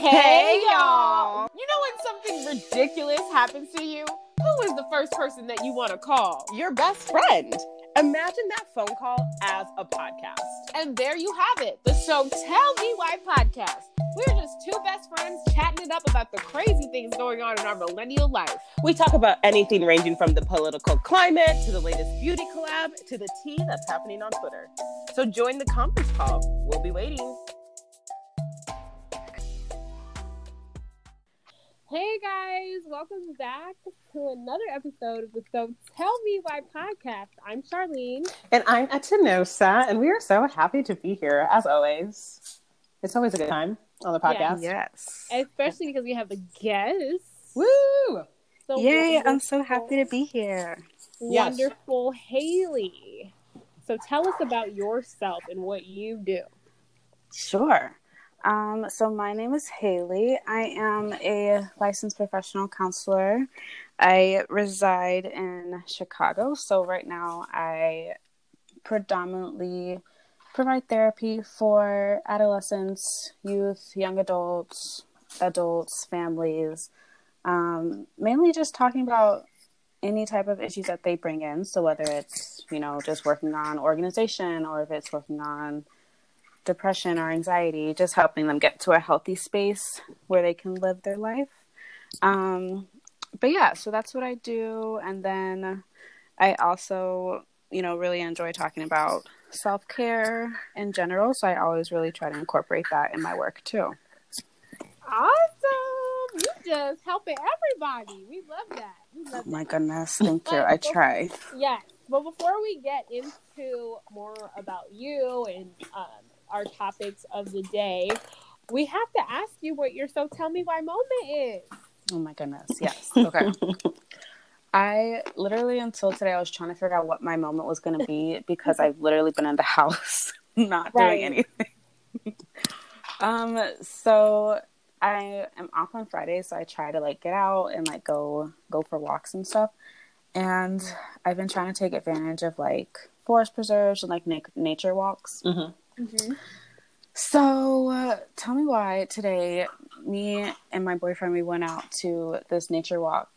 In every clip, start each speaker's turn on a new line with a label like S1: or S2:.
S1: Hey, y'all. You know when something ridiculous happens to you? Who is the first person that you want to call?
S2: Your best friend. Imagine that phone call as a podcast.
S1: And there you have it, the So Tell Me Why podcast. We're just two best friends chatting it up about the crazy things going on in our millennial life.
S2: We talk about anything ranging from the political climate to the latest beauty collab to the tea that's happening on Twitter. So join the conference call. We'll be waiting.
S1: Hey guys, welcome back to another episode of the So Tell Me Why podcast. I'm Charlene.
S2: And I'm Atinosa, and we are so happy to be here as always. It's always a good time on the podcast.
S3: Yes.
S1: Especially because we have a guest.
S2: Woo!
S1: So
S3: Yay, I'm so happy to be here.
S2: Yes.
S1: Wonderful Haley. So tell us about yourself and what you do.
S3: Sure. Um, so my name is Haley. I am a licensed professional counselor. I reside in Chicago. So right now I predominantly provide therapy for adolescents, youth, young adults, adults, families. Um, mainly just talking about any type of issues that they bring in. So whether it's, you know, just working on organization or if it's working on depression or anxiety, just helping them get to a healthy space where they can live their life. Um, but yeah, so that's what I do. And then I also, you know, really enjoy talking about self care in general. So I always really try to incorporate that in my work too.
S1: Awesome. You just helping everybody. We love that. We love
S3: Oh my
S1: that.
S3: goodness. Thank you. I try.
S1: Yes. But before we get into more about you and um, our topics of the day, we have to ask you what your so tell me why moment is.
S3: Oh my goodness. Yes. Okay. I literally until today I was trying to figure out what my moment was going to be because I've literally been in the house not
S1: Right.
S3: doing anything. um so I am off on Friday so I try to like get out and like go go for walks and stuff. And I've been trying to take advantage of like forest preserves and like na- nature walks.
S2: Mm-hmm.
S3: So, uh, tell me why today, me and my boyfriend, we went out to this nature walk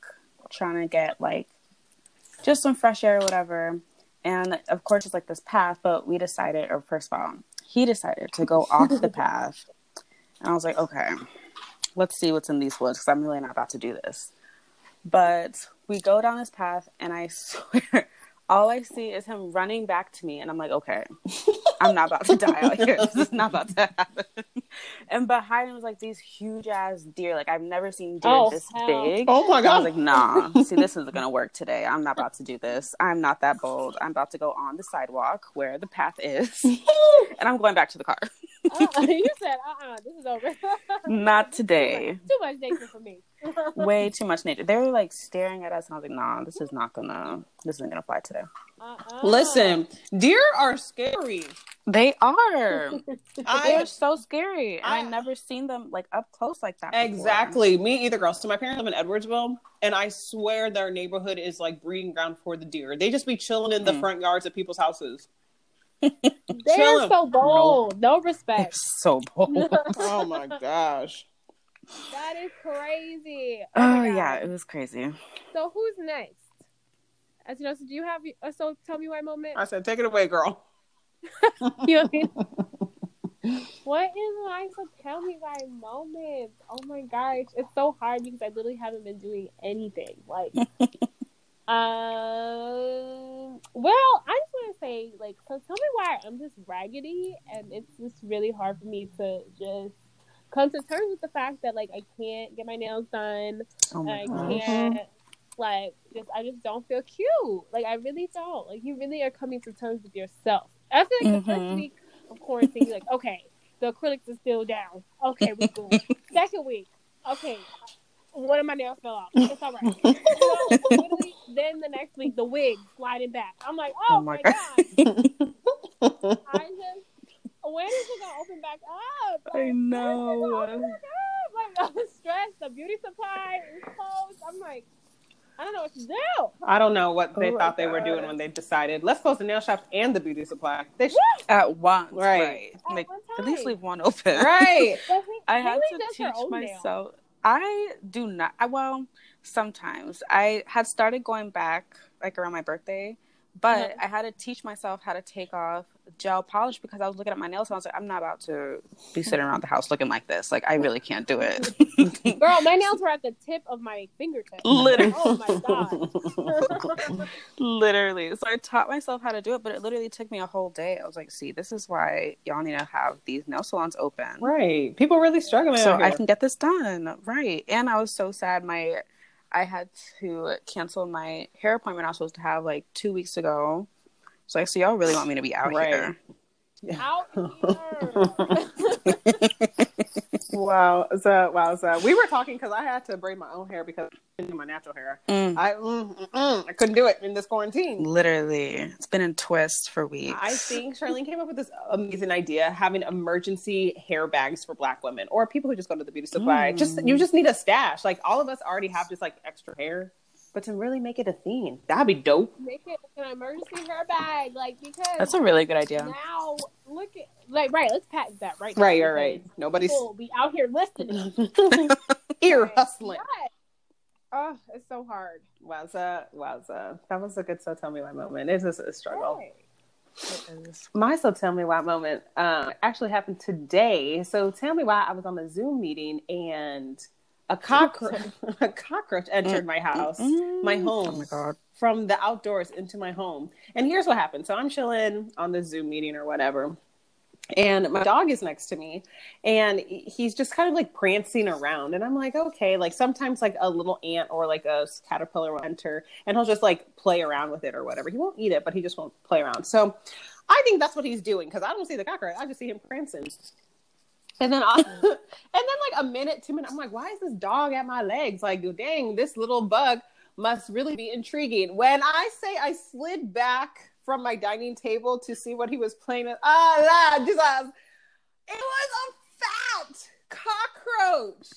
S3: trying to get like just some fresh air or whatever. And of course, it's like this path, but we decided, or first of all, he decided to go off the path. And I was like, okay, let's see what's in these woods because I'm really not about to do this. But we go down this path, and I swear, all I see is him running back to me. And I'm like, okay, I'm not about to die out here. This is not about to happen. And behind him was like these huge ass deer. Like I've never seen deer
S1: Oh,
S3: this
S1: hell.
S3: big.
S2: Oh my
S3: And I was
S2: god.
S3: like, nah. See, this isn't gonna work today. I'm not about to do this. I'm not that bold. I'm about to go on the sidewalk where the path is, and I'm going back to the car.
S1: Uh, you said, uh uh this is over.
S3: Not today.
S1: Too much nature for me.
S3: Way too much nature. They were like staring at us, and I was like, nah, this is not gonna. This isn't gonna fly today.
S1: Uh-uh.
S2: Listen, deer are scary.
S3: They are.
S2: I
S3: They're so scary, and I,
S2: I-
S3: never seen them like up close like that. before.
S2: Exactly. Me either, girl. So my parents live in Edwardsville, and I swear their neighborhood is like breeding ground for the deer. They just be chilling in the
S3: Mm.
S2: front yards of people's houses.
S1: They're so bold. No
S3: They're
S1: respect.
S3: so bold.
S2: Oh my gosh.
S1: That is crazy.
S3: Oh
S1: my
S3: yeah, it was crazy.
S1: So who's next? As you know, so do you have a so tell me why moment?
S2: I said, take it away, girl.
S1: You know what I mean? what is my so tell me why moment? Oh my gosh, it's so hard because I literally haven't been doing anything. Like, um, well, I just want to say, like, so tell me why I'm just raggedy, and it's just really hard for me to just come to terms with the fact that like I can't get my nails done.
S3: Oh my
S1: I
S3: god.
S1: can't like just I just don't feel cute. Like I really don't. Like you really are coming to terms with yourself. I feel like the first
S3: Mhm.
S1: week of quarantine, you're like, okay, the acrylics are still down. Okay, we cool. Second week, okay, one of my nails fell off. It's all right. You know, then the next week, the wig sliding back. I'm like, oh,
S3: Oh
S1: my
S3: my
S1: god. I just when is it gonna open back up?
S3: I know.
S1: When is it gonna open back up? Like I'm stressed. The beauty supply is closed. I'm like, I don't know what to do.
S2: I don't know what they
S3: Oh
S2: thought they were doing when they decided let's close the nail shop and the beauty supply. They sh-
S3: At once,
S2: Right.
S3: right?
S1: At
S3: Like
S1: one
S3: at least leave one open.
S2: right.
S3: I had to teach
S1: own nails.
S3: myself. I do not. I, well, sometimes I had started going back like around my birthday, but
S1: Uh-huh.
S3: I had to teach myself how to take off gel polish because I was looking at my nails and I was like, I'm not about to be sitting around the house looking like this. Like, I really can't do it.
S1: Girl, my nails were at the tip of my fingertips.
S3: Literally.
S1: Oh my god.
S3: literally. So I taught myself how to do it, but it literally took me a whole day. I was like, see, this is why y'all need to have these nail salons open.
S2: Right. People really struggling.
S3: so I can get this done. Right. And I was so sad. My, I had to cancel my hair appointment I was supposed to have like two weeks ago. So like, so y'all really want me to be out
S2: Right.
S3: here?
S1: Out here.
S2: wow. So wow. So we were talking because I had to braid my own hair because I didn't do my natural hair.
S3: Mm,
S2: I mm, mm, mm, I couldn't do it in this quarantine.
S3: literally, it's been in twist for weeks.
S2: I think Charlene came up with this amazing idea having emergency hair bags for black women or people who just go to the beauty supply.
S3: Mm.
S2: Just you just need a stash. Like all of us already have just like extra hair. But to really make it a theme, that'd be dope.
S1: Make it an emergency hair bag, like because
S3: That's a really good idea.
S1: now look at like right. Let's patent that right. now,
S2: Right, right, right.
S1: because
S2: Nobody's
S1: People be out here listening.
S2: ear hustling.
S1: Yes. Oh, it's so hard.
S2: Wowza, wowza. That was a good so tell me why moment. It's just a struggle.
S1: Right.
S2: My so tell me why moment uh, actually happened today. So tell me why I was on a Zoom meeting and a cockroach, a cockroach entered my house, my home,
S3: Oh my god.
S2: from the outdoors into my home. And here's what happened. So I'm chilling on the Zoom meeting or whatever. And my dog is next to me and he's just kind of like prancing around. And I'm like, okay, like sometimes like a little ant or like a caterpillar will enter and he'll just like play around with it or whatever. He won't eat it, but he just won't play around. So I think that's what he's doing because I don't see the cockroach. I just see him prancing. And then, and then like a minute, two minutes, I'm like, why is this dog at my legs? Like, dang, this little bug must really be intriguing. When I say I slid back from my dining table to see what he was playing with, ah, la, Jesus, it was a fat cockroach.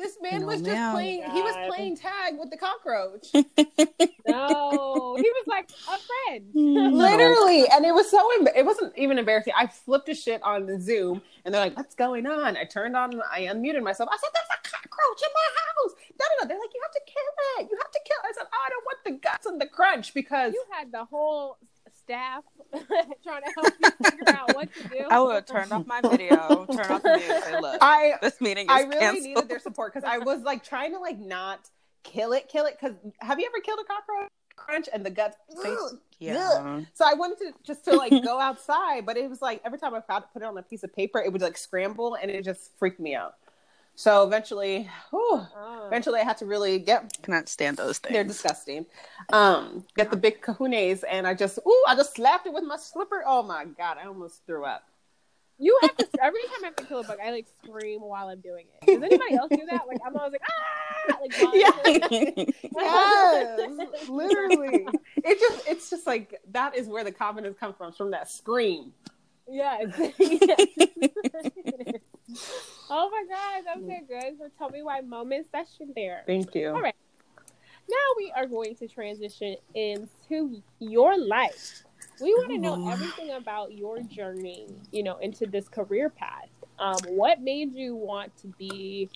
S2: This man
S3: No,
S2: was just
S3: ma'am.
S2: playing. He was playing tag with the cockroach.
S1: No, he was like a friend.
S2: Literally, and it was so. Emb- it wasn't even embarrassing. I flipped a shit on the Zoom, and they're like, "What's going on?" I turned on. I unmuted myself. I said, "There's a cockroach in my house." No, no, no. They're like, "You have to kill it. You have to kill." It. I said, oh, "I don't want the guts and the crunch because
S1: You had the whole staff trying to help you figure out what to do.
S3: I would have turned off my video, turn off the music, say, look,
S2: I
S3: this meeting is
S2: I really
S3: canceled.
S2: needed their support because I was like trying to like not kill it, kill it. Because have you ever killed a cockroach? Crunch and the guts. Ugh.
S3: yeah.
S2: So I wanted to just to like go outside, but it was like every time I got put it on a piece of paper, it would like scramble and it just freaked me out. So eventually, whew,
S1: Oh.
S2: eventually I had to really get
S3: Cannot stand those things.
S2: they're disgusting. Um, get the big kahunas and I just ooh, I just slapped it with my slipper. Oh my god, I almost threw up.
S1: You have to every time I have to kill a bug, I like scream while I'm doing it. Does anybody else do that? Like I'm always like ah, like while I'm doing it.
S2: Yes, literally. It just it's just like that is where the confidence comes from, from that scream.
S1: Yes. oh my god, that was so good. So tell me why moment session there.
S2: Thank you.
S1: All right. Now we are going to transition into your life. We want to know everything about your journey, you know, into this career path. Um, what made you want to be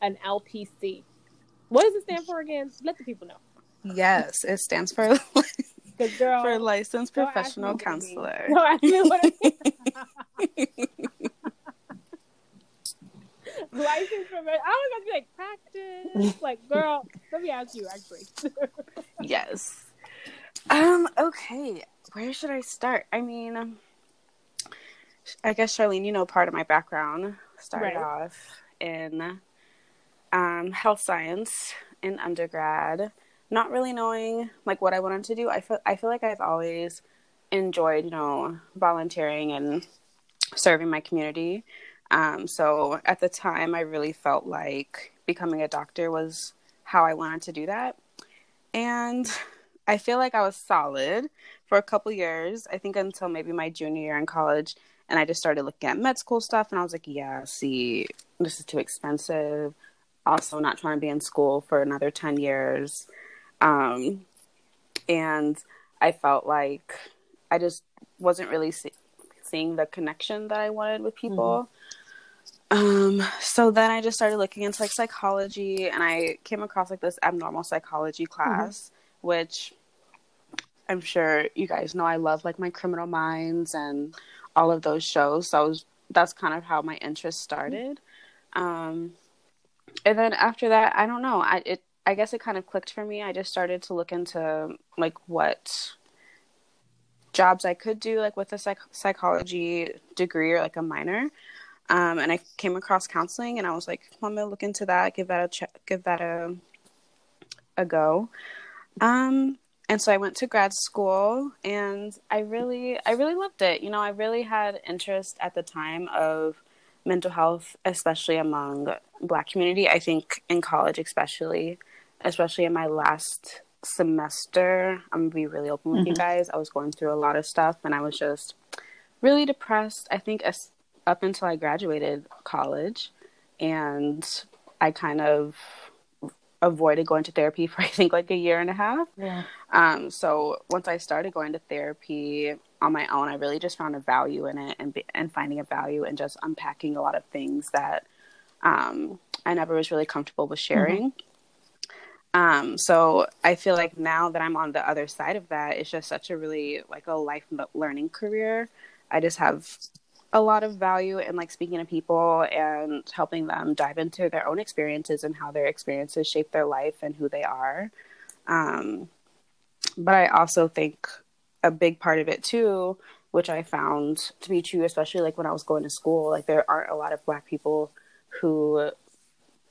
S1: an LPC? What does it stand for again? Let the people know.
S3: Yes, it stands for
S1: girl,
S3: for licensed
S1: don't ask me
S3: professional
S1: what it means.
S3: counselor.
S1: Don't ask me what it means. License for I was about to be like practice. Like, girl, let me ask you actually.
S3: Yes. Um. Okay. Where should I start? I mean, um, I guess Charlene, you know, part of my background started
S1: Right.
S3: off in um, health science in undergrad, not really knowing like what I wanted to do. I feel I feel like I've always enjoyed, you know, volunteering and serving my community. Um, so at the time, I really felt like becoming a doctor was how I wanted to do that. And I feel like I was solid for a couple years, I think until maybe my junior year in college. And I just started looking at med school stuff, and I was like, yeah, see, this is too expensive. Also, not trying to be in school for another 10 years. Um, and I felt like I just wasn't really see- seeing the connection that I wanted with people. Um, so then I just started looking into like psychology and I came across like this abnormal psychology class, mm-hmm. which I'm sure you guys know I love like my criminal minds and all of those shows. So was, that's kind of how my interest started. Um, and then after that, I don't know. I it I guess it kind of clicked for me. I just started to look into like what jobs I could do like with a psych- psychology degree or like a minor. Um, and I came across counseling, and I was like, "I'm gonna look into that. Give that a check. Give that a a go." Um, and so I went to grad school, and I really, I really loved it. You know, I really had interest at the time of mental health, especially among Black community. I think in college, especially, especially in my last semester, I'm gonna be really open with mm-hmm. you guys. I was going through a lot of stuff, and I was just really depressed. I think up until I graduated college, and I kind of avoided going to therapy for I think like a year and a half. Yeah. Um, so once I started going to therapy on my own, I really just found a value in it and and finding a value and just unpacking a lot of things that um, I never was really comfortable with sharing. Mm-hmm. Um, so I feel like now that I'm on the other side of that, it's just such a really like a life learning career. I just have a lot of value in like speaking to people and helping them dive into their own experiences and how their experiences shape their life and who they are. Um, but I also think a big part of it too, which I found to be true, especially like when I was going to school, like there aren't a lot of Black people who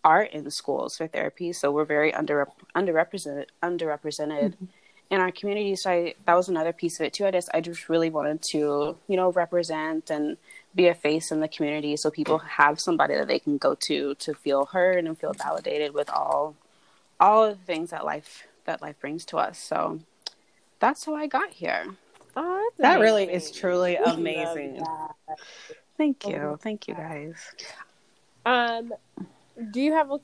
S3: are in schools for therapy, so we're very under underrepresented underrepresented. Mm-hmm in our community. So I, that was another piece of it too. I just I just really wanted to you know represent and be a face in the community so people have somebody that they can go to to feel heard and feel validated with all all the things that life that life brings to us. So that's how I got here.
S2: Oh, that amazing. really is truly amazing.
S3: Thank you. Thank you guys.
S1: Um do you have a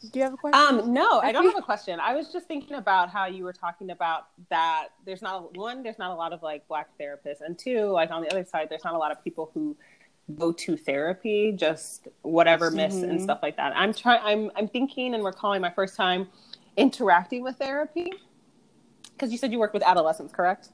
S1: do you have a question?
S2: Um, no, I don't have a question. I was just thinking about how you were talking about that. There's not one. There's not a lot of like black therapists, and two, like on the other side, there's not a lot of people who go to therapy, just whatever myths mm-hmm. and stuff like that. I'm trying. I'm I'm thinking and recalling my first time interacting with therapy because you said you worked with adolescents, correct?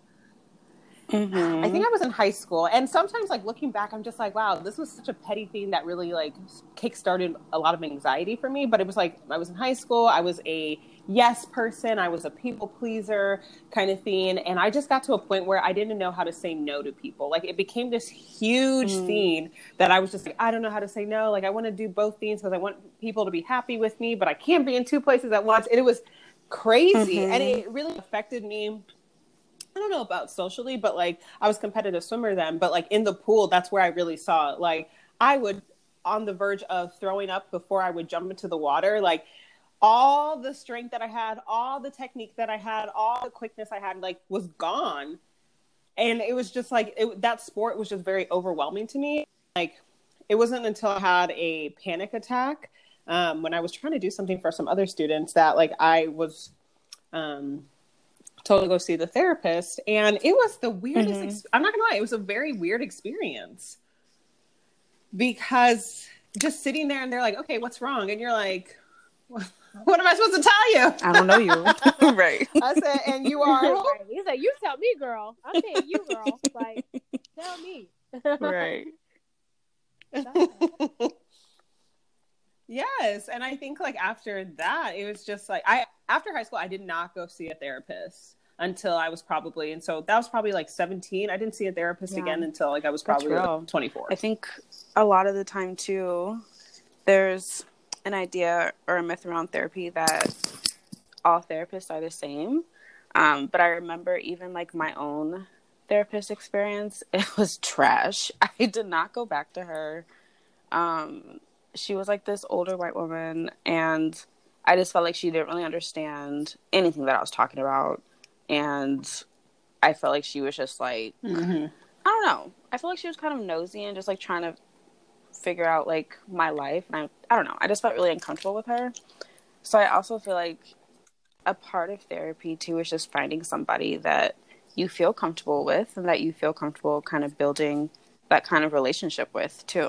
S2: Mm-hmm. I think I was in high school, and sometimes, like looking back, I'm just like, wow, this was such a petty thing that really like kickstarted a lot of anxiety for me. But it was like I was in high school, I was a yes person, I was a people pleaser kind of thing, and I just got to a point where I didn't know how to say no to people. Like it became this huge mm. thing that I was just like, I don't know how to say no. Like I want to do both things because I want people to be happy with me, but I can't be in two places at once. And it was crazy, mm-hmm. and it really affected me I don't know about socially, but like I was competitive swimmer then, but like in the pool, that's where I really saw it. Like I would on the verge of throwing up before I would jump into the water. Like all the strength that I had, all the technique that I had, all the quickness I had, like was gone. And it was just like it, that sport was just very overwhelming to me. Like it wasn't until I had a panic attack um, when I was trying to do something for some other students that like I was um, told to go see the therapist, and it was the weirdest. Mm-hmm. Ex- I'm not gonna lie, it was a very weird experience because just sitting there and they're like, "Okay, what's wrong?" and you're like. What am I supposed to tell you?
S3: I don't know you. right.
S2: I said, and you are.
S1: Right. He said, you tell me, girl. I'm saying you, girl. Like, tell me.
S3: right.
S2: yes. And I think like after that, it was just like, I, after high school, I did not go see a therapist until I was probably, and so that was probably like 17. I didn't see a therapist yeah. again until like I was probably like 24.
S3: I think a lot of the time too, there's an idea or a myth around therapy that all therapists are the same. Um, but I remember even like my own therapist experience, it was trash. I did not go back to her. Um, she was like this older white woman, and I just felt like she didn't really understand anything that I was talking about and I felt like she was just like mm-hmm. I don't know. I feel like she was kind of nosy and just like trying to figure out like my life and I I don't know. I just felt really uncomfortable with her. So I also feel like a part of therapy too is just finding somebody that you feel comfortable with and that you feel comfortable kind of building that kind of relationship with too.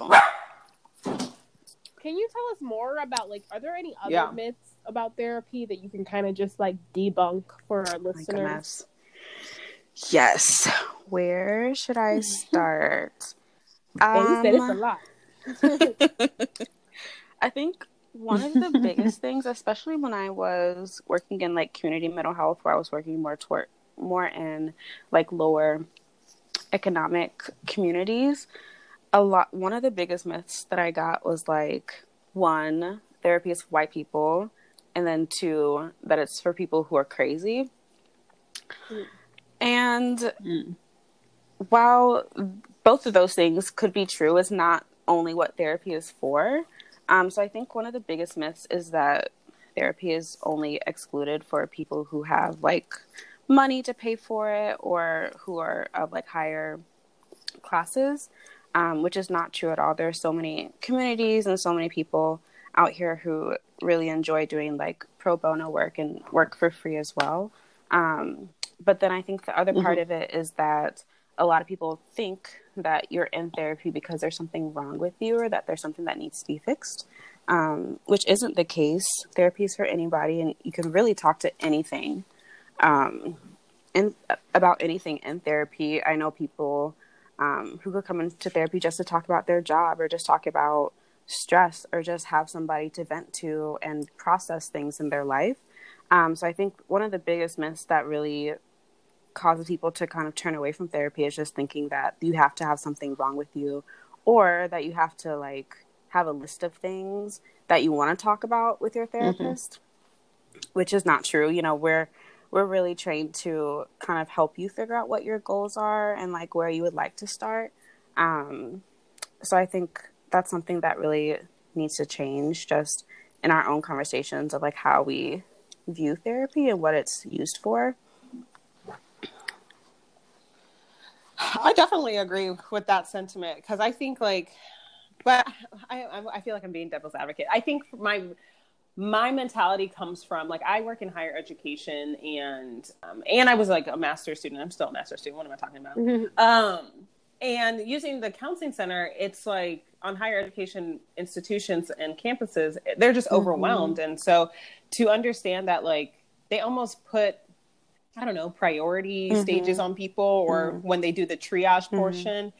S1: can you tell us more about like are there any other
S2: Yeah.
S1: myths about therapy that you can kind of just like debunk for our listeners?
S3: Yes. Where should I start?
S1: You said it's a
S3: Um,
S1: lot.
S3: I think one of the biggest things, especially when I was working in like community mental health, where I was working more toward more in like lower economic communities, a lot. One of the biggest myths that I got was like one, therapy is for white people, and then two, that it's for people who are crazy.
S1: Mm.
S3: And
S2: Mm.
S3: while both of those things could be true, it's not only what therapy is for. Um, so I think one of the biggest myths is that therapy is only excluded for people who have like money to pay for it or who are of like higher classes, um, which is not true at all. There are so many communities and so many people out here who really enjoy doing like pro bono work and work for free as well. Um, but then I think the other part of it is that a lot of people think that you're in therapy because there's something wrong with you or that there's something that needs to be fixed, um, which isn't the case. Therapy is for anybody, and you can really talk to anything um, in, about anything in therapy. I know people um, who could come into therapy just to talk about their job or just talk about stress or just have somebody to vent to and process things in their life. Um, so I think one of the biggest myths that really causes people to kind of turn away from therapy is just thinking that you have to have something wrong with you or that you have to like have a list of things that you want to talk about with your therapist which is not true. You know we're we're really trained to kind of help you figure out what your goals are and like where you would like to start. Um so i think that's something that really needs to change just in our own conversations of like how we view therapy and what it's used for
S2: I definitely agree with that sentiment because I think like, but I I feel like I'm being devil's advocate. I think my my mentality comes from like I work in higher education and um, and I was like a master's student. I'm still a master's student. What am I talking about?
S1: Mhm.
S2: Um, and using the counseling center, it's like on higher education institutions and campuses, they're just mm-hmm. overwhelmed. And so to understand that, like, they almost put, I don't know, priority
S3: Mhm.
S2: stages on people or mm-hmm. when they do the triage mm-hmm. portion.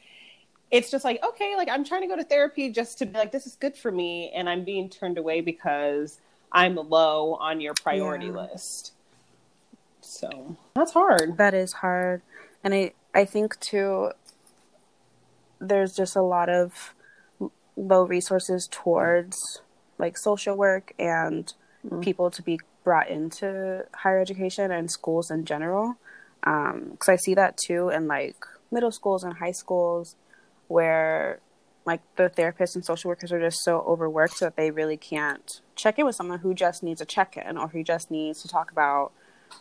S2: It's just like, okay, like I'm trying to go to therapy just to be like, this is good for me. And I'm being turned away because I'm low on your priority
S3: Yeah.
S2: list. So that's hard.
S3: that is hard and i i think too there's just a lot of low resources towards like social work and
S2: Mm.
S3: people to be brought into higher education and schools in general because i see that too in like middle schools and high schools where like the therapists and social workers are just so overworked that they really can't check in with someone who just needs a check-in or who just needs to talk about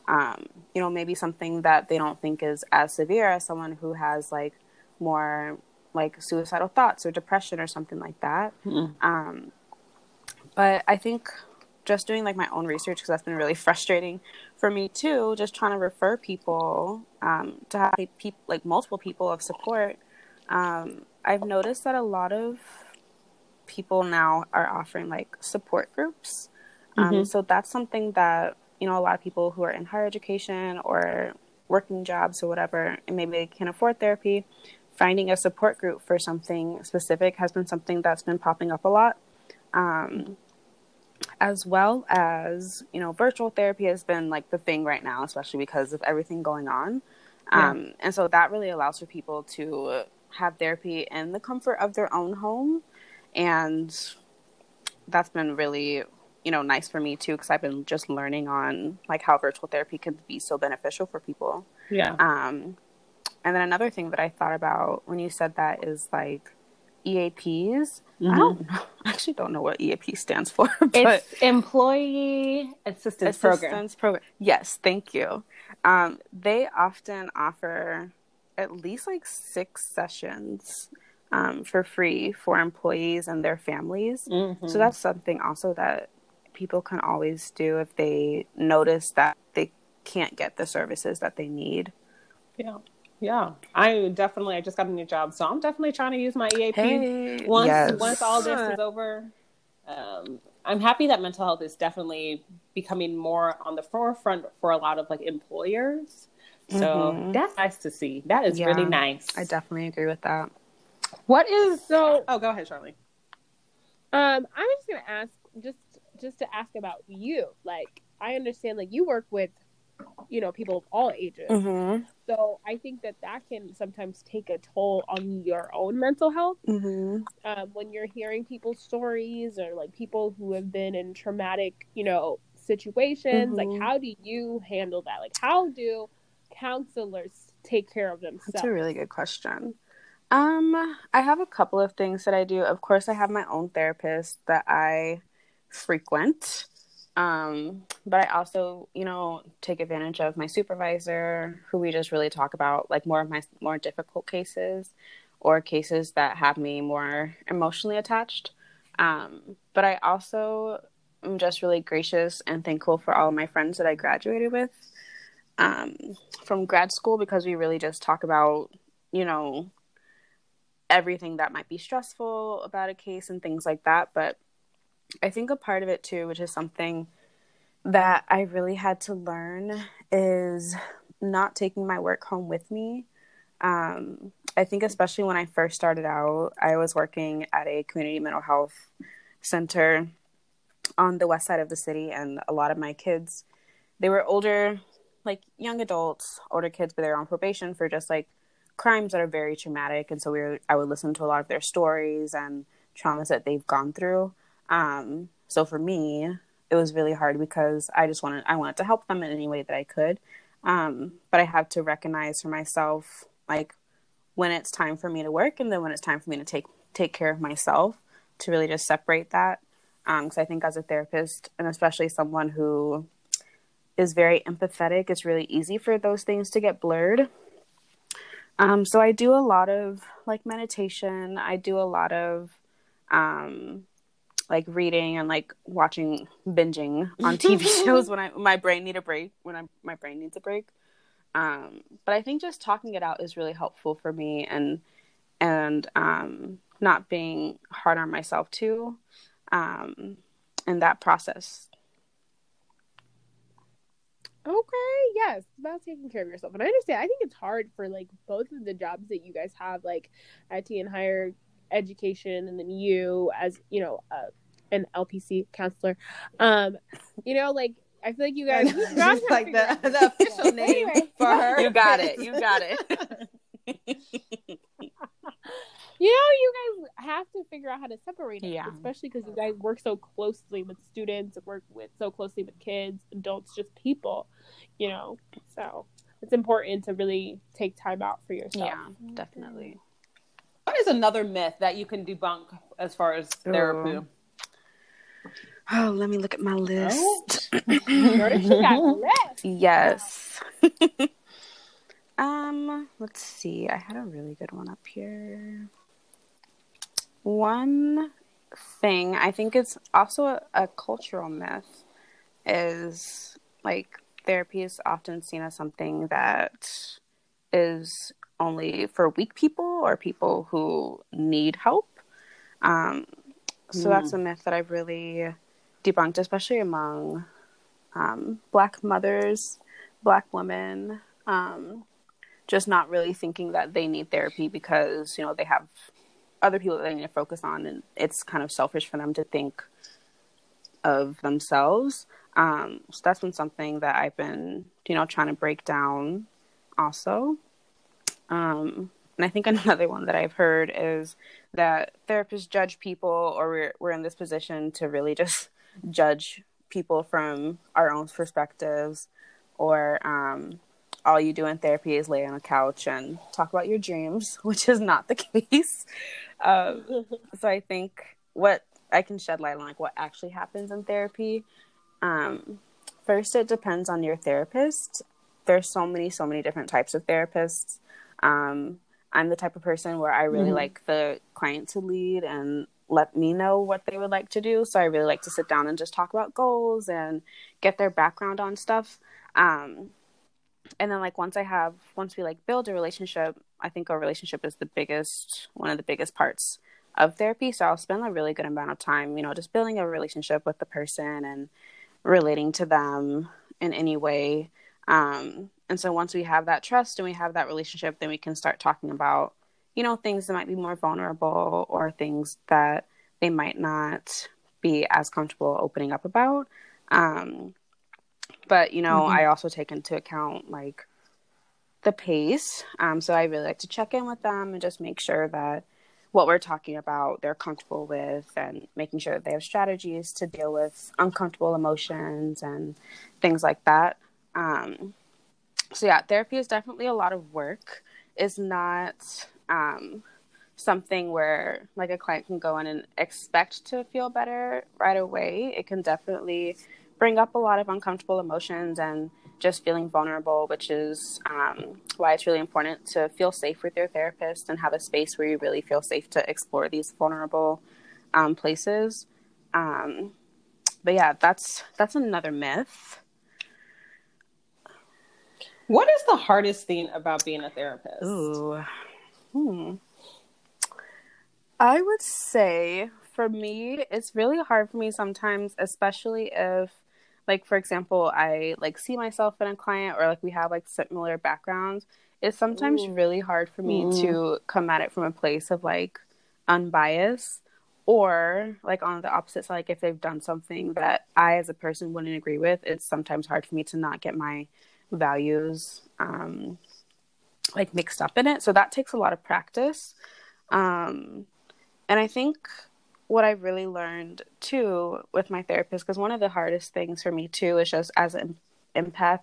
S3: um, you know, maybe something that they don't think is as severe as someone who has like more like suicidal thoughts or depression or something like that.
S2: Mm.
S3: Um, but I think just doing like my own research because that's been really frustrating for me too. Just trying to refer people um, to have pe- like multiple people of support. Um, I've noticed that a lot of people now are offering like support groups. Um,
S2: Mhm.
S3: So that's something that you know a lot of people who are in higher education or working jobs or whatever, and maybe they can't afford therapy. Finding a support group for something specific has been something that's been popping up a lot. Um, as well as you know virtual therapy has been like the thing right now especially because of everything going on
S2: Yeah.
S3: um, and so that really allows for people to have therapy in the comfort of their own home and that's been really you know nice for me too because i've been just learning on like how virtual therapy can be so beneficial for people
S2: Yeah.
S3: um, and then another thing that i thought about when you said that is like eaps
S2: Mm-hmm.
S3: i don't know I actually don't know what eap stands for but
S2: It's employee assistance, program.
S3: assistance program. Yes, thank you. Um, they often offer at least like six sessions um, for free for employees and their families.
S2: Mhm.
S3: So that's something also that people can always do if they notice that they can't get the services that they need.
S2: Yeah. Yeah. I definitely I just got a new job, so I'm definitely trying to use my EAP
S3: Hey,
S2: once
S3: yes.
S2: once all this is over. um, I'm happy that mental health is definitely becoming more on the forefront for a lot of like employers. So mm-hmm. that's nice to see. That is yeah, really nice.
S3: I definitely agree with that.
S2: What is so? Oh, go ahead, Charlie.
S1: Um, I'm just gonna ask, just just to ask about you. Like, I understand, like you work with, you know, people of all ages. Mm-hmm. So I think that that can sometimes take a toll on your own mental health. Mm-hmm. Um, when you're hearing people's stories or like people who have been in traumatic, you know, situations, like mm-hmm. how do you handle that? Like, how do counselors take care of themselves?
S3: That's a really good question. Um, I have a couple of things that I do. Of course, I have my own therapist that I frequent. Um, but I also, you know, take advantage of my supervisor, who we just really talk about like more of my more difficult cases or cases that have me more emotionally attached. Um, but I also am just really gracious and thankful for all of my friends that I graduated with um, from grad school because we really just talk about, you know, everything that might be stressful about a case and things like that. But I think a part of it too, which is something that I really had to learn, is not taking my work home with me. Um, I think, especially when I first started out, I was working at a community mental health center on the west side of the city, and a lot of my kids, they were older, like young adults, older kids, but they're on probation for just like crimes that are very traumatic. And so we were, I would listen to a lot of their stories and traumas that they've gone through. Um, so for me, it was really hard because I just wanted I wanted to help them in any way that I could. Um, but I have to recognize for myself like when it's time for me to work and then when it's time for me to take take care of myself to really just separate that. Because um, I think as a therapist and especially someone who is very empathetic, it's really easy for those things to get blurred. Um, so I do a lot of like meditation. I do a lot of um, like reading and like watching binging on TV shows when I my brain need a break when I my brain needs a break. Um, but I think just talking it out is really helpful for me and and um, not being hard on myself too um, in that process.
S1: Okay, yes, about taking care of yourself. And I understand. I think it's hard for like both of the jobs that you guys have, like IT and higher education and then you as you know uh, an lpc counselor. Um you know like i feel like you guys
S2: like the, the official name anyway. for her.
S3: You got it. You got it.
S1: You know you guys have to figure out how to separate it yeah. especially because you guys work so closely with students work with so closely with kids adults just people you know? So it's important to really take time out for yourself.
S3: Yeah definitely.
S2: what is another myth that you can debunk as far as therapy?
S3: Oh, let me look at my list. Oh. yes. um, let's see. I had a really good one up here. One thing I think it's also a, a cultural myth is like therapy is often seen as something that is only for weak people or people who need help. Um, so mm. that's a myth that I've really debunked, especially among um, Black mothers, Black women, um, just not really thinking that they need therapy because you know they have other people that they need to focus on, and it's kind of selfish for them to think of themselves. Um, so that's been something that I've been, you know, trying to break down also. Um, and I think another one that I've heard is that therapists judge people, or we're we're in this position to really just judge people from our own perspectives, or um, all you do in therapy is lay on a couch and talk about your dreams, which is not the case. Um, so I think what I can shed light on, like what actually happens in therapy. Um, first, it depends on your therapist. There's so many, so many different types of therapists. Um, I'm the type of person where I really mm-hmm. like the client to lead and let me know what they would like to do. So I really like to sit down and just talk about goals and get their background on stuff. Um, and then like once I have once we like build a relationship, I think our relationship is the biggest one of the biggest parts of therapy. So I'll spend a really good amount of time, you know, just building a relationship with the person and relating to them in any way. Um, and so once we have that trust and we have that relationship, then we can start talking about, you know, things that might be more vulnerable or things that they might not be as comfortable opening up about. Um, but you know, mm-hmm. I also take into account like the pace. Um, so I really like to check in with them and just make sure that what we're talking about they're comfortable with and making sure that they have strategies to deal with uncomfortable emotions and things like that. Um, so yeah, therapy is definitely a lot of work. It's not um, something where like a client can go in and expect to feel better right away. It can definitely bring up a lot of uncomfortable emotions and just feeling vulnerable, which is um, why it's really important to feel safe with your therapist and have a space where you really feel safe to explore these vulnerable um, places. Um, but yeah, that's that's another myth.
S2: What is the hardest thing about being a therapist?
S3: Ooh. Hmm. I would say for me, it's really hard for me sometimes, especially if like for example i like see myself in a client or like we have like similar backgrounds it's sometimes Ooh. really hard for me to come at it from a place of like unbiased or like on the opposite side like if they've done something that i as a person wouldn't agree with it's sometimes hard for me to not get my values um like mixed up in it so that takes a lot of practice um and i think what I really learned too with my therapist, because one of the hardest things for me too is just as an empath,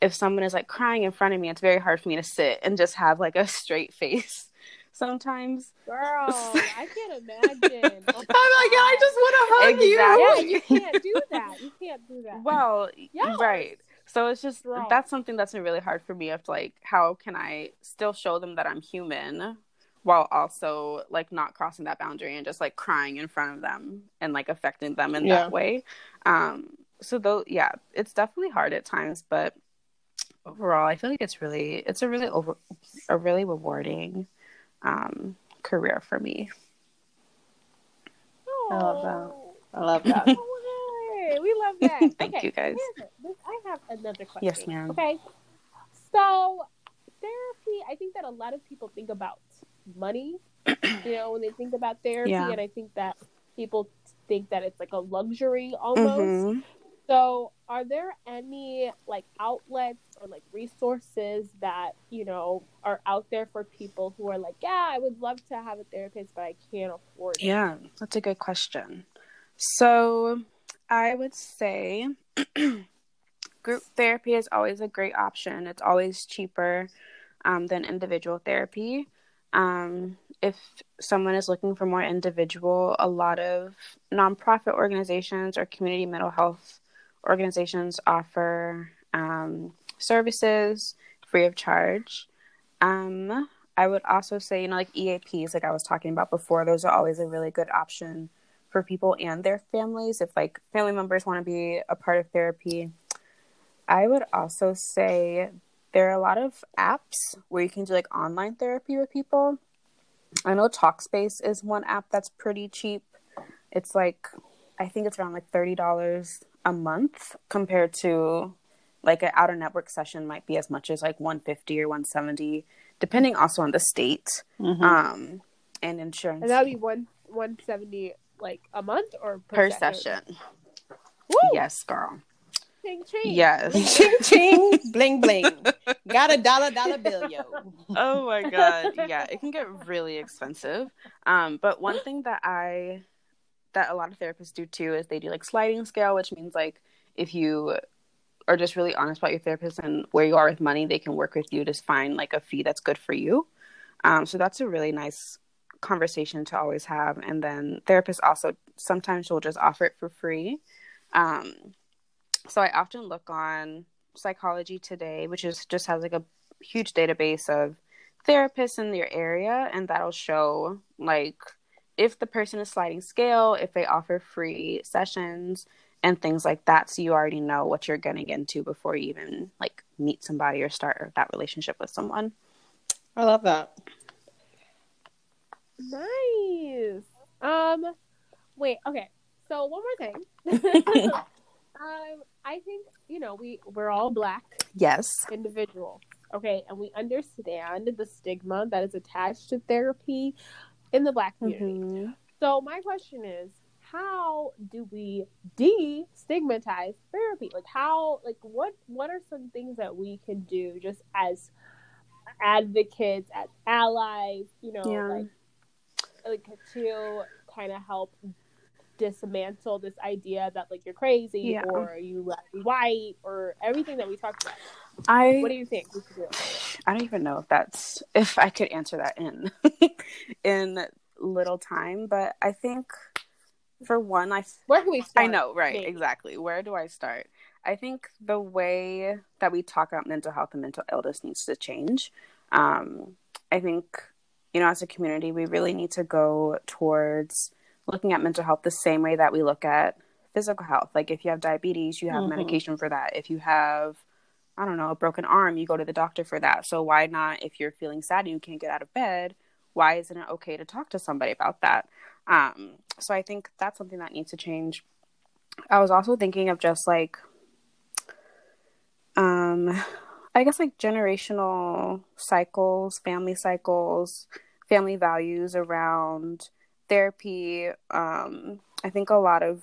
S3: if someone is like crying in front of me, it's very hard for me to sit and just have like a straight face sometimes.
S1: Girl, I can't imagine.
S2: I'm like, I just want to hug exactly.
S1: you. Yeah, you can't do that. You can't do that.
S3: Well, yes. right. So it's just right. that's something that's been really hard for me. Of like, how can I still show them that I'm human while also like not crossing that boundary and just like crying in front of them and like affecting them in yeah. that way. Um so though yeah, it's definitely hard at times, but overall I feel like it's really it's a really over a really rewarding um career for me.
S2: I love that. I love that.
S1: we love that.
S3: Thank okay, you guys.
S1: I have another question.
S3: Yes, ma'am.
S1: Okay. So therapy, I think that a lot of people think about money, you know, when they think about therapy. Yeah. And I think that people think that it's like a luxury almost. Mm-hmm. So, are there any like outlets or like resources that, you know, are out there for people who are like, yeah, I would love to have a therapist, but I can't afford it?
S3: Yeah, that's a good question. So, I would say group therapy is always a great option. It's always cheaper um, than individual therapy. Um, if someone is looking for more individual, a lot of nonprofit organizations or community mental health organizations offer um, services free of charge. Um, I would also say, you know, like EAPs, like I was talking about before, those are always a really good option for people and their families. If like family members want to be a part of therapy, I would also say there are a lot of apps where you can do like online therapy with people. I know Talkspace is one app that's pretty cheap. It's like I think it's around like thirty dollars a month compared to like an outer network session might be as much as like one fifty or one seventy, depending also on the state mm-hmm. um, and insurance.
S1: And that would be one one seventy like a month or
S3: per, per session. session. Yes, girl.
S1: Ching ching.
S3: Yes.
S2: ching ching. bling bling. Got a dollar dollar bill, yo.
S3: Oh my god. Yeah, it can get really expensive. Um, but one thing that I that a lot of therapists do too is they do like sliding scale, which means like if you are just really honest about your therapist and where you are with money, they can work with you to find like a fee that's good for you. Um, so that's a really nice conversation to always have. And then therapists also sometimes will just offer it for free. Um, so I often look on Psychology Today, which is just has like a huge database of therapists in your area, and that'll show like if the person is sliding scale, if they offer free sessions and things like that. So you already know what you're getting into before you even like meet somebody or start that relationship with someone.
S2: I love that.
S1: Nice. Um, wait. Okay. So one more thing. um, I think you know we we're all black
S3: Yes.
S1: Individual. okay, and we understand the stigma that is attached to therapy in the black community.
S3: Mhm.
S1: So my question is, how do we de-stigmatize therapy? Like how like what what are some things that we can do just as advocates, as allies, you know,
S3: Yeah.
S1: like like to kind of help dismantle this idea that like you're crazy
S3: Yeah.
S1: or you like white or everything that we talked about.
S3: I
S1: What do you think we should do?
S3: I don't even know if that's if I could answer that in in little time, but I think for one, I
S1: Where can we start?
S3: I know, right?
S1: maybe?
S3: Exactly. Where do I start? I think the way that we talk about mental health and mental illness needs to change. Um, I think, you know, as a community, we really need to go towards looking at mental health the same way that we look at physical health. Like if you have diabetes, you have
S2: Mhm.
S3: medication for that. If you have, I don't know, a broken arm, you go to the doctor for that. So why not, if you're feeling sad and you can't get out of bed, why isn't it okay to talk to somebody about that? Um, so I think that's something that needs to change. I was also thinking of just like, um, I guess like generational cycles, family cycles, family values around therapy. Um, I think a lot of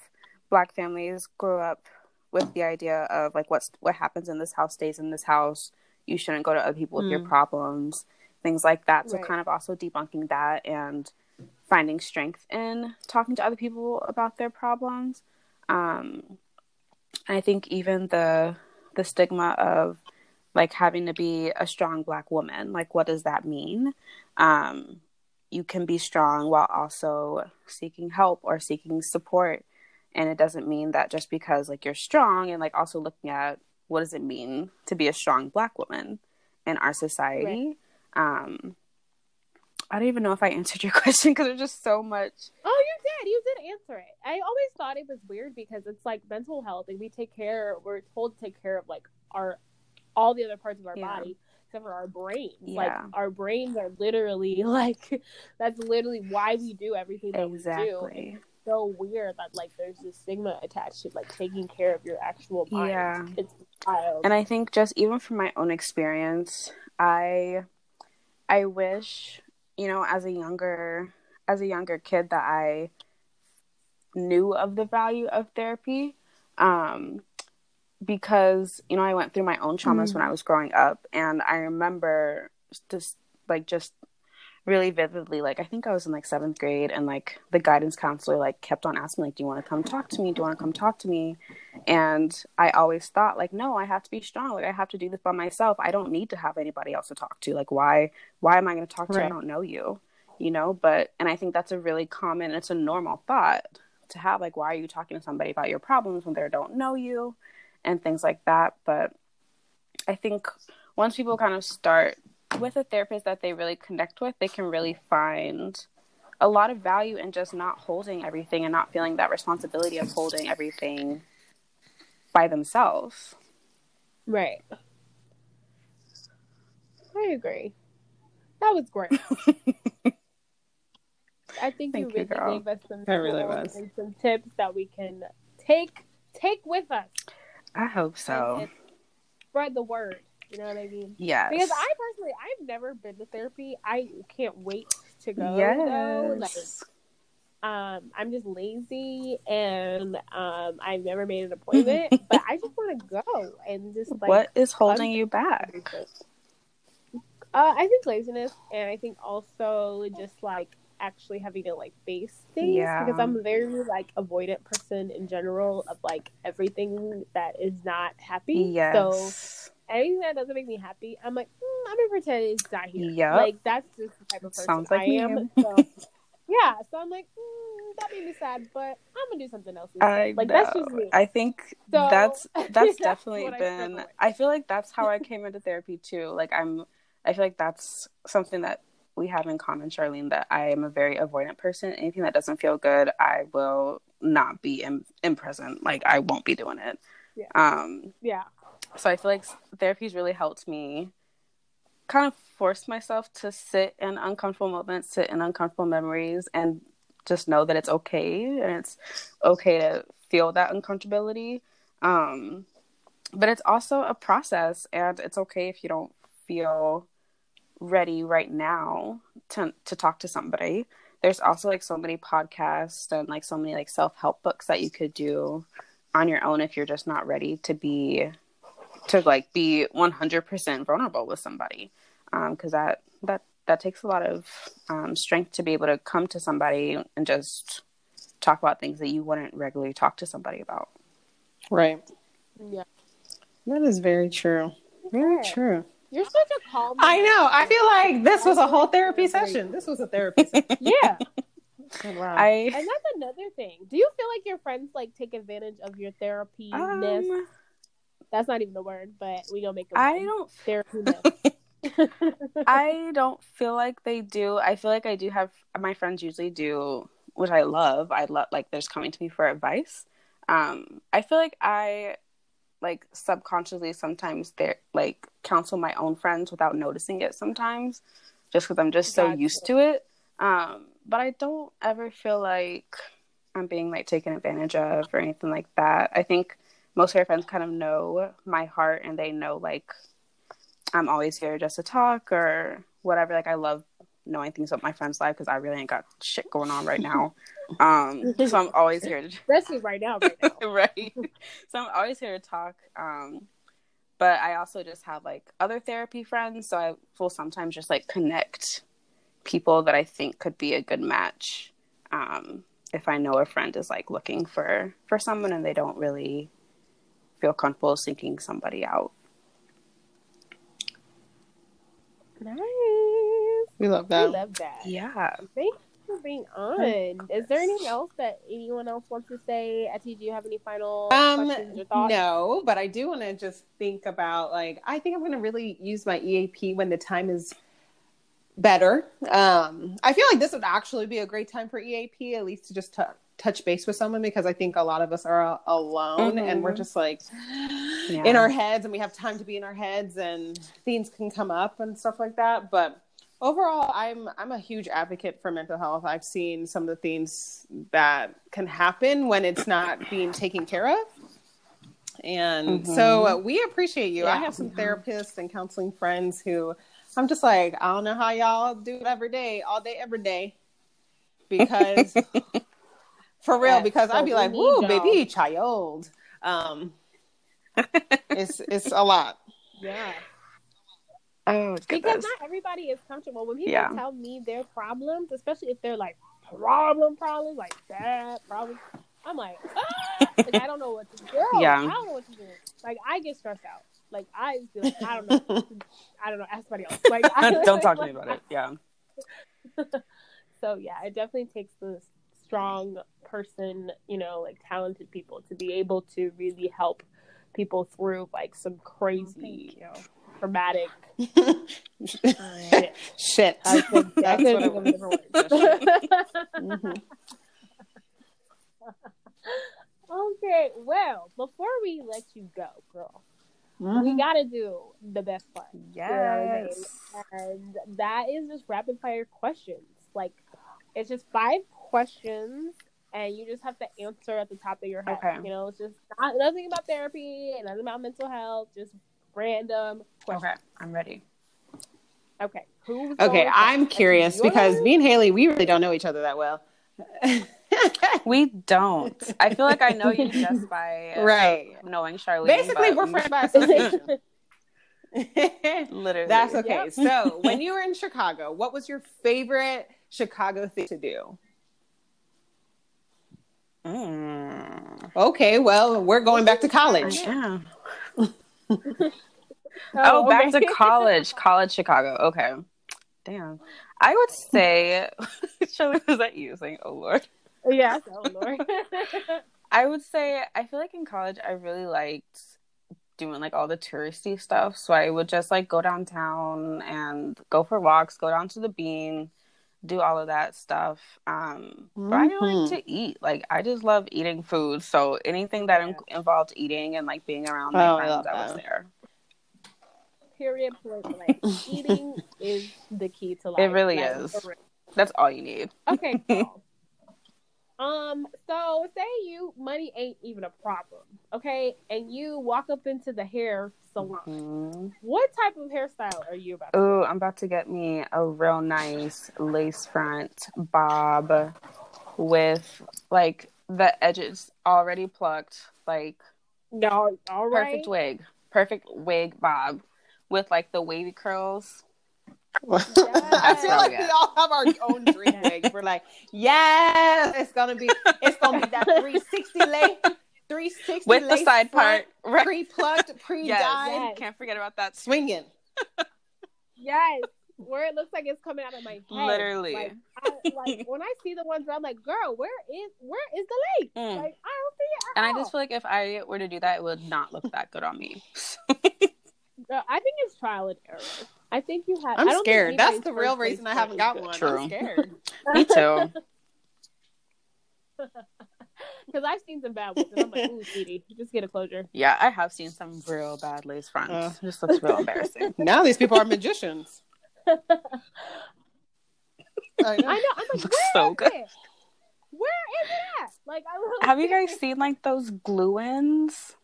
S3: Black families grow up with the idea of like what's what happens in this house stays in this house. You shouldn't go to other people with your
S2: Mm.
S3: problems, things like that. So
S1: Right.
S3: kind of also debunking that and finding strength in talking to other people about their problems. Um, I think even the the stigma of like having to be a strong black woman, like what does that mean? Um, you can be strong while also seeking help or seeking support, and it doesn't mean that just because like you're strong and like also looking at what does it mean to be a strong black woman in our society. Um, I don't even know if I answered your question because there's just so much.
S1: Oh, you did. You did answer it. I always thought it was weird because it's like mental health, and we take care. We're told to take care of like our all the other parts of our
S3: Yeah.
S1: body except for our brains.
S3: Yeah.
S1: Like our brains are literally like that's literally why we do everything that we do. It's so weird that like there's this stigma attached to like taking care of your actual mind.
S3: Yeah.
S1: It's wild.
S3: And I think just even from my own experience, I I wish, you know, as a younger as a younger kid that I knew of the value of therapy. Um because, you know, I went through my own traumas mm-hmm. when I was growing up and I remember just like just really vividly like I think I was in like 7th grade and like the guidance counselor like kept on asking like do you want to come talk to me? Do you want to come talk to me? And I always thought like no, I have to be strong. Like I have to do this by myself. I don't need to have anybody else to talk to. Like why why am I going to talk to you? I don't know you. You know, but and I think that's a really common it's a normal thought to have like why are you talking to somebody about your problems when they don't know you and things like that, but I think once people kind of start with a therapist that they really connect with, they can really find a lot of value in just not holding everything and not feeling that responsibility of holding everything by themselves.
S1: Right. I agree. That was great. I think
S3: Thank
S1: you
S3: you,
S1: really
S3: girl.
S1: gave us some
S2: That really was.
S1: and some tips that we can take take with us
S3: I hope so.
S1: and spread the word. You know what I mean?
S3: Yes.
S1: Because I personally, I've never been to therapy. I can't wait to go. Though. Like,
S3: yes.
S1: um, I'm just lazy and um, I've never made an appointment, but I just want to go and just like
S3: what is holding you back?
S1: Uh, I think laziness, and I think also just like actually having to like face things
S3: Yeah.
S1: because I'm a very like avoidant person in general of like everything that is not happy.
S3: Yes.
S1: So anything that doesn't make me happy, I'm like, mm, I'm gonna pretend it's not here.
S3: Yeah.
S1: Like that's just the type of person
S3: Sounds like
S1: I
S3: me.
S1: am. So, yeah. So I'm like, mm, that made me sad, but I'm gonna do something else. Instead.
S3: I
S1: like
S3: know.
S1: that's just me.
S3: I think
S1: So,
S3: that's that's
S1: that's
S3: definitely
S1: I
S3: been.
S1: struggle.
S3: I feel like that's how I came into therapy too. Like I'm. I feel like that's something that we have in common, Charlene. That I am a very avoidant person. Anything that doesn't feel good, I will not be in, in present. Like I won't be doing it.
S1: Yeah.
S3: Um.
S1: yeah.
S3: So I feel like therapy's really helped me kind of force myself to sit in uncomfortable moments, sit in uncomfortable memories, and just know that it's okay and it's okay to feel that uncomfortability. Um, but it's also a process, and it's okay if you don't feel ready right now to to talk to somebody. There's also like so many podcasts and like so many like self help books that you could do on your own if you're just not ready to be to like be 100% vulnerable with somebody because um, that that that takes a lot of um, strength to be able to come to somebody and just talk about things that you wouldn't regularly talk to somebody about.
S2: Right.
S1: Yeah.
S2: That is very true. Very true.
S1: You're such a calm.
S2: I know. I feel like this was a whole therapy session. This was a therapy session.
S1: Yeah.
S2: Oh, wow.
S3: I
S1: And that's another thing. Do you feel like your friends like take advantage of your therapy ness?
S3: um,
S1: That's not even a word, but we gonna make it.
S3: I don't
S1: therapy.
S3: I don't feel like they do. I feel like I do have my friends usually do, which I love. I love like they're just coming to me for advice. Um, I feel like I like subconsciously sometimes they like counsel my own friends without noticing it sometimes, just because I'm just so
S1: Gotcha.
S3: used to it. Um, but I don't ever feel like I'm being like taken advantage of or anything like that. I think most of my friends kind of know my heart and they know like I'm always here just to talk or whatever. Like I love knowing things about my friends' life because I really ain't got shit going on right now. Um, so I'm always here to
S1: Especially right now, right now.
S3: right. So I'm always here to talk. Um, but I also just have like other therapy friends, so I will sometimes just like connect people that I think could be a good match. Um, if I know a friend is like looking for for someone and they don't really feel comfortable seeking somebody out.
S1: Nice.
S2: We love
S1: I
S2: that.
S1: love that.
S3: Yeah.
S1: Thank you for being on. Is there anything else that anyone else wants to say? Etty, do you have any final
S2: Um,
S1: questions or thoughts?
S2: no, but I do want to just think about like I think I'm going to really use my EAP when the time is better. Um, I feel like this would actually be a great time for EAP, at least to just t- touch base with someone because I think a lot of us are a- alone and we're just like
S3: Yeah.
S2: in our heads and we have time to be in our heads and things can come up and stuff like that. But overall, I'm I'm a huge advocate for mental health. I've seen some of the things that can happen when it's not being taken care of. And
S3: Mhm.
S2: so uh, we appreciate you. I have some therapists and counseling friends who I'm just like, I don't know how y'all do it every day, all day, every day. Because for real,
S1: Yeah,
S2: because
S1: so
S2: I'd be like,
S1: need
S2: baby, child. Um, it's it's a lot.
S1: Yeah.
S3: Oh
S1: Because not everybody is comfortable. When people
S3: Yeah.
S1: tell me their problems, especially if they're like problem problems, like bad problems, I'm like, ah! like I don't know what to do.
S3: Yeah.
S1: I don't know what to do. Like I get stressed out. Like I feel like, I don't know. I don't know. Ask somebody else. Like I,
S3: Don't talk to me about it. Yeah.
S1: So yeah, it definitely takes the strong person, you know, like talented people to be able to really help people through like some crazy, traumatic shit.
S2: Shit.
S1: I think
S2: That's
S1: I
S2: what it
S1: couldn't think of
S2: was.
S1: a different word.
S2: Mhm.
S1: okay, well, before we let you go, girl,
S2: Mm-hmm.
S1: we gotta do the best part.
S3: Yes.
S1: And that is just rapid fire questions. Like it's just five questions and you just have to answer at the top of your head.
S3: Okay.
S1: You know, it's just not nothing about therapy, and nothing about mental health, just random questions.
S3: Okay. I'm ready.
S1: Okay. Who's
S2: Okay, I'm
S1: first?
S2: curious
S1: You
S2: because me and Haile, we really don't know each other that well.
S3: We don't. I feel like I know you just by uh,
S2: Right.
S3: knowing Charlene.
S2: Basically,
S3: but-
S2: we're friends by association.
S3: Literally.
S2: That's okay.
S1: Yep.
S2: So, when you were in Chicago, what was your favorite Chicago thing to do?
S3: Mm.
S2: Okay, well, we're going back to college.
S3: Yeah. Oh, oh, back
S1: okay.
S3: to college. College Chicago. Okay. Damn. I would say Charlie, was that you saying, oh Lord?
S1: yes, oh Lord.
S3: I would say I feel like in college I really liked doing like all the touristy stuff. So I would just like go downtown and go for walks, go down to the bean, do all of that stuff. Um but I like to eat. Like I just love eating food. So anything that in- involved eating and like being around my
S2: Oh, I
S3: friends,
S2: love
S3: I was
S2: that.
S3: there.
S1: Period. Point blank. Eating is the key to life.
S3: It really
S1: Like,
S3: is. That's all you need.
S1: Okay, cool. Um, so say you money ain't even a problem, okay? And you walk up into the hair salon.
S3: Mhm.
S1: What type of hairstyle are you about?
S3: Oh, I'm about to get me a real nice lace front bob with like the edges already plucked, like
S1: no, all right.
S3: perfect wig, perfect wig bob with like the wavy curls.
S2: I feel like
S3: what
S2: we
S3: we
S2: all have our own dream wig. We're like, yes, it's gonna be, it's gonna be that 360 lace, 360
S3: With the side
S2: front,
S3: part, right?
S2: pre-plucked, pre-dyed,
S3: Yes.
S1: Yes.
S3: Can't forget about that.
S2: swinging.
S1: Yes, where it looks like it's coming out of my head.
S3: Literally.
S1: Like, I, like when I see the ones where I'm like, girl, where is where is the lace?
S3: Mm.
S1: Like I don't see it. At
S3: And I just feel like if I were to do that, it would not look that good on me.
S1: Girl, I think it's trial and error. I think you have.
S2: I'm
S1: I don't think
S2: scared. That's the real reason I haven't got one.
S3: True.
S2: I'm scared.
S3: me too.
S1: Because I've seen some bad ones, and I'm like, ooh, sweetie, just get a closure.
S3: Yeah, I have seen some real bad lace fronts.
S2: Uh.
S3: It just looks real embarrassing.
S2: Now these people are magicians. I know.
S1: I know. I'm like,
S3: Looks
S1: where
S3: so
S1: is
S3: good.
S1: it? Where is it at? Like, I literally
S3: Have you guys seen like those glue-ins?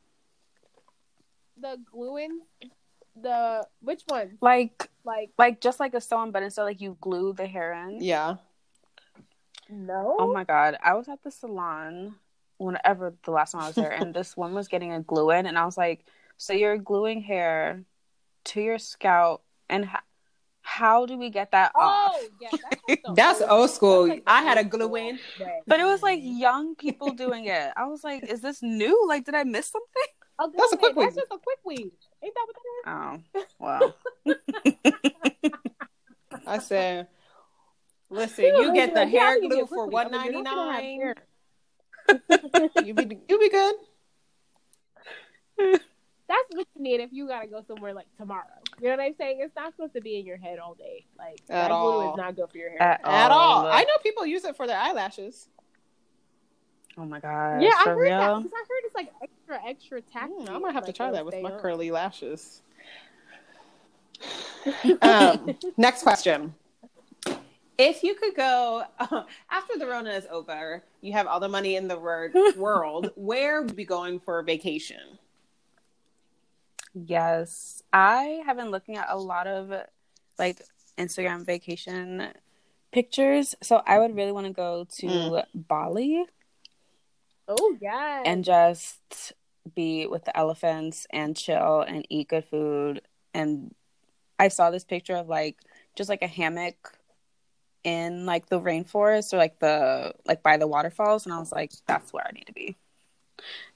S1: the glue-in? The which one?
S3: Like,
S1: Like,
S3: like just like a sew-in, but instead like you glue the hair in.
S2: Yeah.
S1: no.
S3: Oh my god, I was at the salon whenever the last time I was there, and this woman was getting a glue in, and I was like, "So you're gluing hair to your scalp, and h- how do we get that oh, off?"
S1: Oh, yeah, that's, like
S2: That's old school.
S1: that's like
S2: I
S1: the
S2: had a
S1: old
S2: glue in.
S3: But it was like young people doing it. I was like, "Is this new? Like, did I miss something?"
S1: A
S2: That's a
S1: glue-in,
S2: quick
S1: That's just a quick weave. Ain't that what that is?
S3: Oh, well,
S2: I said, listen,
S1: People
S2: you get the
S1: yeah,
S2: hair
S1: can get
S2: glue for
S1: quick
S2: one
S1: weave. I'm like,
S2: ninety
S1: you're not gonna have
S2: nine.
S1: hair.
S2: You be you be good.
S1: That's what you need if you gotta go somewhere like tomorrow. You know what I'm saying? It's not supposed to be in your head all day. Like
S2: At
S1: that glue is not good for your hair.
S3: At
S2: At all.
S3: Oh,
S2: I know people use it for their eyelashes.
S3: oh my god,
S1: yeah, I
S3: for
S1: heard
S3: real.
S1: that. 'cause I heard it's like extra, extra tacky.
S2: Mm, I might have to
S1: Like,
S2: try that with my
S1: on.
S2: curly lashes. Um, next question. If you could go after the Rona is over, you have all the money in the word, world. Where would you be going for a vacation?
S3: Yes, I have been looking at a lot of like Instagram vacation pictures, so I would really want to go to
S2: Mm.
S3: Bali
S1: Oh yeah.
S3: and just be with the elephants and chill and eat good food. And I saw this picture of like just like a hammock in like the rainforest or like the like by the waterfalls, and I was like, that's where I need to be.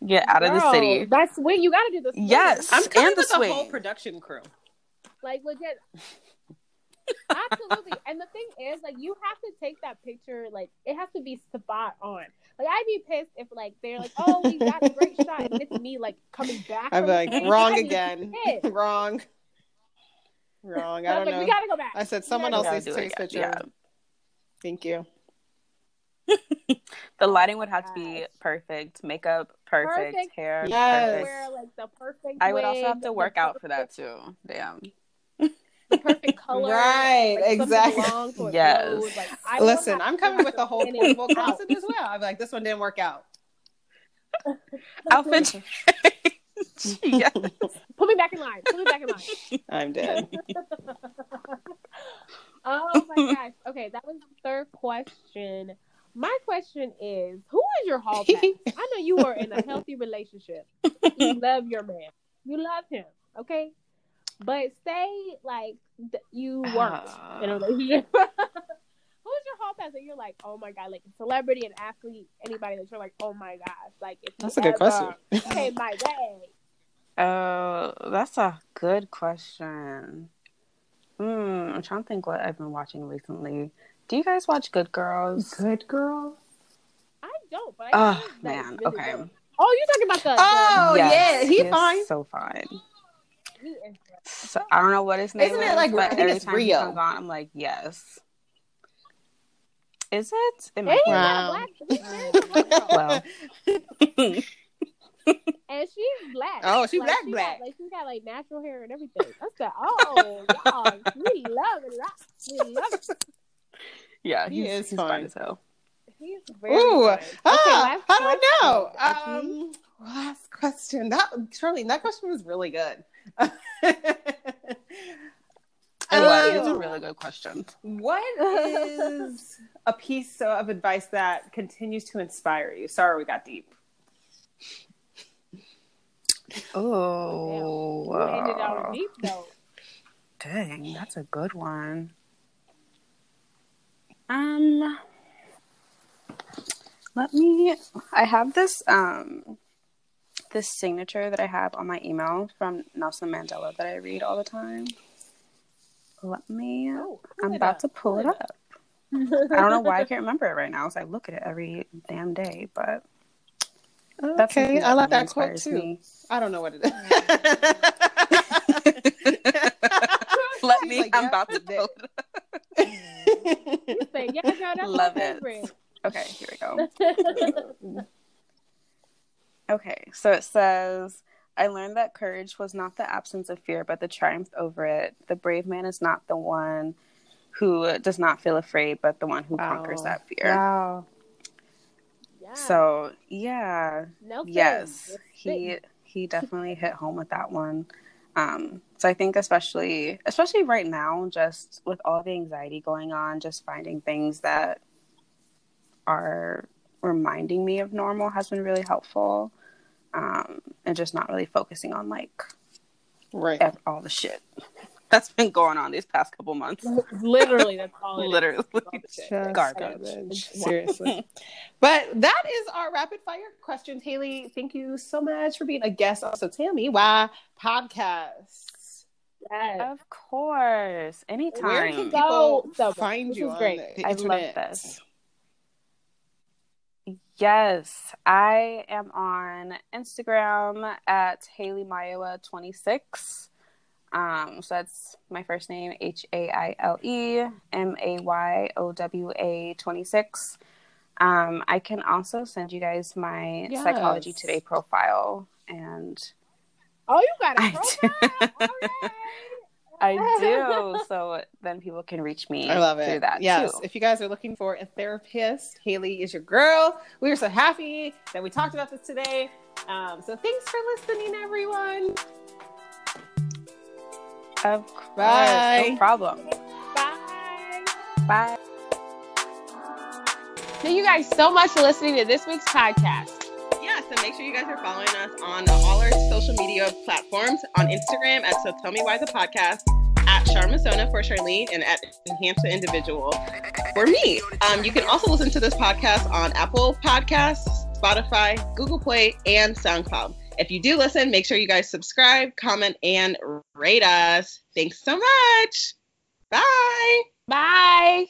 S3: Get out of the city.
S1: That's when you gotta do this.
S3: Yes.
S2: I'm coming
S3: And the
S2: with the whole production crew.
S1: Like legit. Absolutely. And the thing is, like, you have to take that picture, like, it has to be spot on. Like, I'd be pissed if, like, they're like, oh, we got a great shot, and it's me, like, coming back.
S2: I'd
S1: from
S2: be like,
S1: the-
S2: wrong
S1: I'd
S2: again. wrong. Wrong. I
S1: I
S2: don't
S1: like,
S2: know.
S1: we gotta go back.
S2: I said someone else
S1: go
S3: Gotta
S2: needs to
S3: do it
S2: take
S3: again.
S2: pictures.
S3: Yeah.
S2: Thank you.
S3: The lighting would have to be perfect, makeup perfect,
S1: Perfect.
S3: hair
S2: Yes.
S3: perfect.
S1: Wear, like, the perfect
S3: I would also have to work out for that too. Damn.
S1: The perfect color.
S2: Right,
S1: like,
S2: exactly.
S1: long
S3: Yes.
S1: glows. Like, I
S2: Listen, I'm coming with the whole
S1: in and
S2: portable closet as well. I'm like, this one didn't work out.
S3: Outfit change. yes.
S1: Put me back in line. Put me back in line.
S2: I'm dead.
S1: Oh my gosh. Okay, that was the third question. My question is, who is your hall pass? I know you are in a healthy relationship. You love your man. You love him. Okay, but say like th- you weren't
S2: Ah.
S1: in a relationship. Who's your hall pass that you're like, oh my god, like a celebrity and athlete, anybody that you're like, oh my gosh, like if you
S2: That's a good question.
S1: Came my way.
S3: Oh, that's a good question. Hmm, I'm trying to think what I've been watching recently. Do you guys watch Good Girls?
S2: Good Girls.
S1: I don't, but I
S3: Oh man,
S1: really
S3: okay.
S1: good. Oh, you're talking about the.
S2: Oh,
S3: Yes,
S2: yeah, he
S3: is
S2: fine.
S3: So fine.
S1: The he is
S3: So, I don't know what his name
S2: Isn't
S3: is,
S2: it like- I
S3: but
S2: think
S3: every
S2: it's
S3: time he
S2: Rio.
S3: comes on, I'm like, yes. Is it? It
S1: And
S3: might be.
S2: Wow.
S1: black. He's very black.
S3: Well.
S1: and she's black.
S2: Oh, she black,
S1: she
S2: black.
S1: Got, like she's got like natural hair and everything. That's the oh y'all, we love it. We love it.
S3: yeah,
S2: He
S3: he's,
S2: is
S3: he's
S2: fine.
S3: fine as hell.
S1: He's very
S2: Ooh,
S1: good.
S2: ah,
S1: last
S2: I don't know. Um, last question. That Charlene, that question was really good.
S3: It was.
S2: Um,
S3: These are really good question.
S2: What is a piece of advice that continues to inspire you? Sorry, we got deep.
S3: Oh,
S1: You ended on a deep note.
S3: dang, that's a good one. Um, let me. I have this um, this signature that I have on my email from Nelson Mandela that I read all the time. Let me.
S2: Oh,
S3: I'm about to pull it up. I don't know why I can't remember it right now. So I look at it every damn day, but that's
S2: Okay, I like that quote too.
S3: me.
S2: I don't know what it is.
S3: Let
S2: She's
S3: me.
S2: like,
S3: I'm
S2: yeah,
S3: about to pull it up.
S1: Say, yeah, girl, that's
S3: Love
S1: my
S3: it. Okay, here we go. Okay, so it says, I learned that courage was not the absence of fear, but the triumph over it. The brave man is not the one who does not feel afraid, but the one who conquers
S2: Oh.
S3: that fear.
S1: wow. Yeah.
S3: So, yeah,
S1: Nelson,
S3: yes, he he definitely hit home with that one. Um, so I think especially especially right now, just with all the anxiety going on, just finding things that are reminding me of normal has been really helpful. Um, and just not really focusing on like
S2: right.
S3: ev- all the shit that's been going on these past couple months.
S1: Literally, that's all. it is.
S3: Literally,
S2: Just
S3: garbage.
S2: garbage. Seriously. but that is our rapid fire questions. Haile, thank you so much for being a guest. Also, tell me why podcasts.
S1: Yes.
S3: Of course,
S2: Where
S3: anytime.
S2: can
S1: So-
S2: people
S1: so
S2: find
S1: this
S2: you
S1: is
S2: on
S1: great.
S2: the
S3: I love
S2: internet?
S3: this. Yes, I am on Instagram at Haile Mayowa 26. Um, so that's my first name, H A I L E M A Y O W A 26. Um, I can also send you guys my
S2: Yes.
S3: Psychology Today profile, and
S1: Oh, you got a profile?
S3: I do. So then people can reach me
S2: I love
S3: through
S2: it.
S3: that
S2: yes.
S3: too.
S2: If you guys are looking for a therapist, Haile is your girl. We are so happy that we talked about this today. Um, so thanks for listening, everyone.
S3: Of course,
S2: Bye.
S3: no problem.
S1: Bye.
S3: Bye.
S1: Thank you guys so much for listening to this week's podcast.
S4: So make sure you guys are following us on all our social media platforms on Instagram at So Tell Me Why the Podcast, at Charmasona for Charlene, and at Enhance the Individual for me. Um, you can also listen to this podcast on Apple Podcasts, Spotify, Google Play, and SoundCloud. If you do listen, make sure you guys subscribe, comment, and rate us. Thanks so much. Bye.
S1: Bye.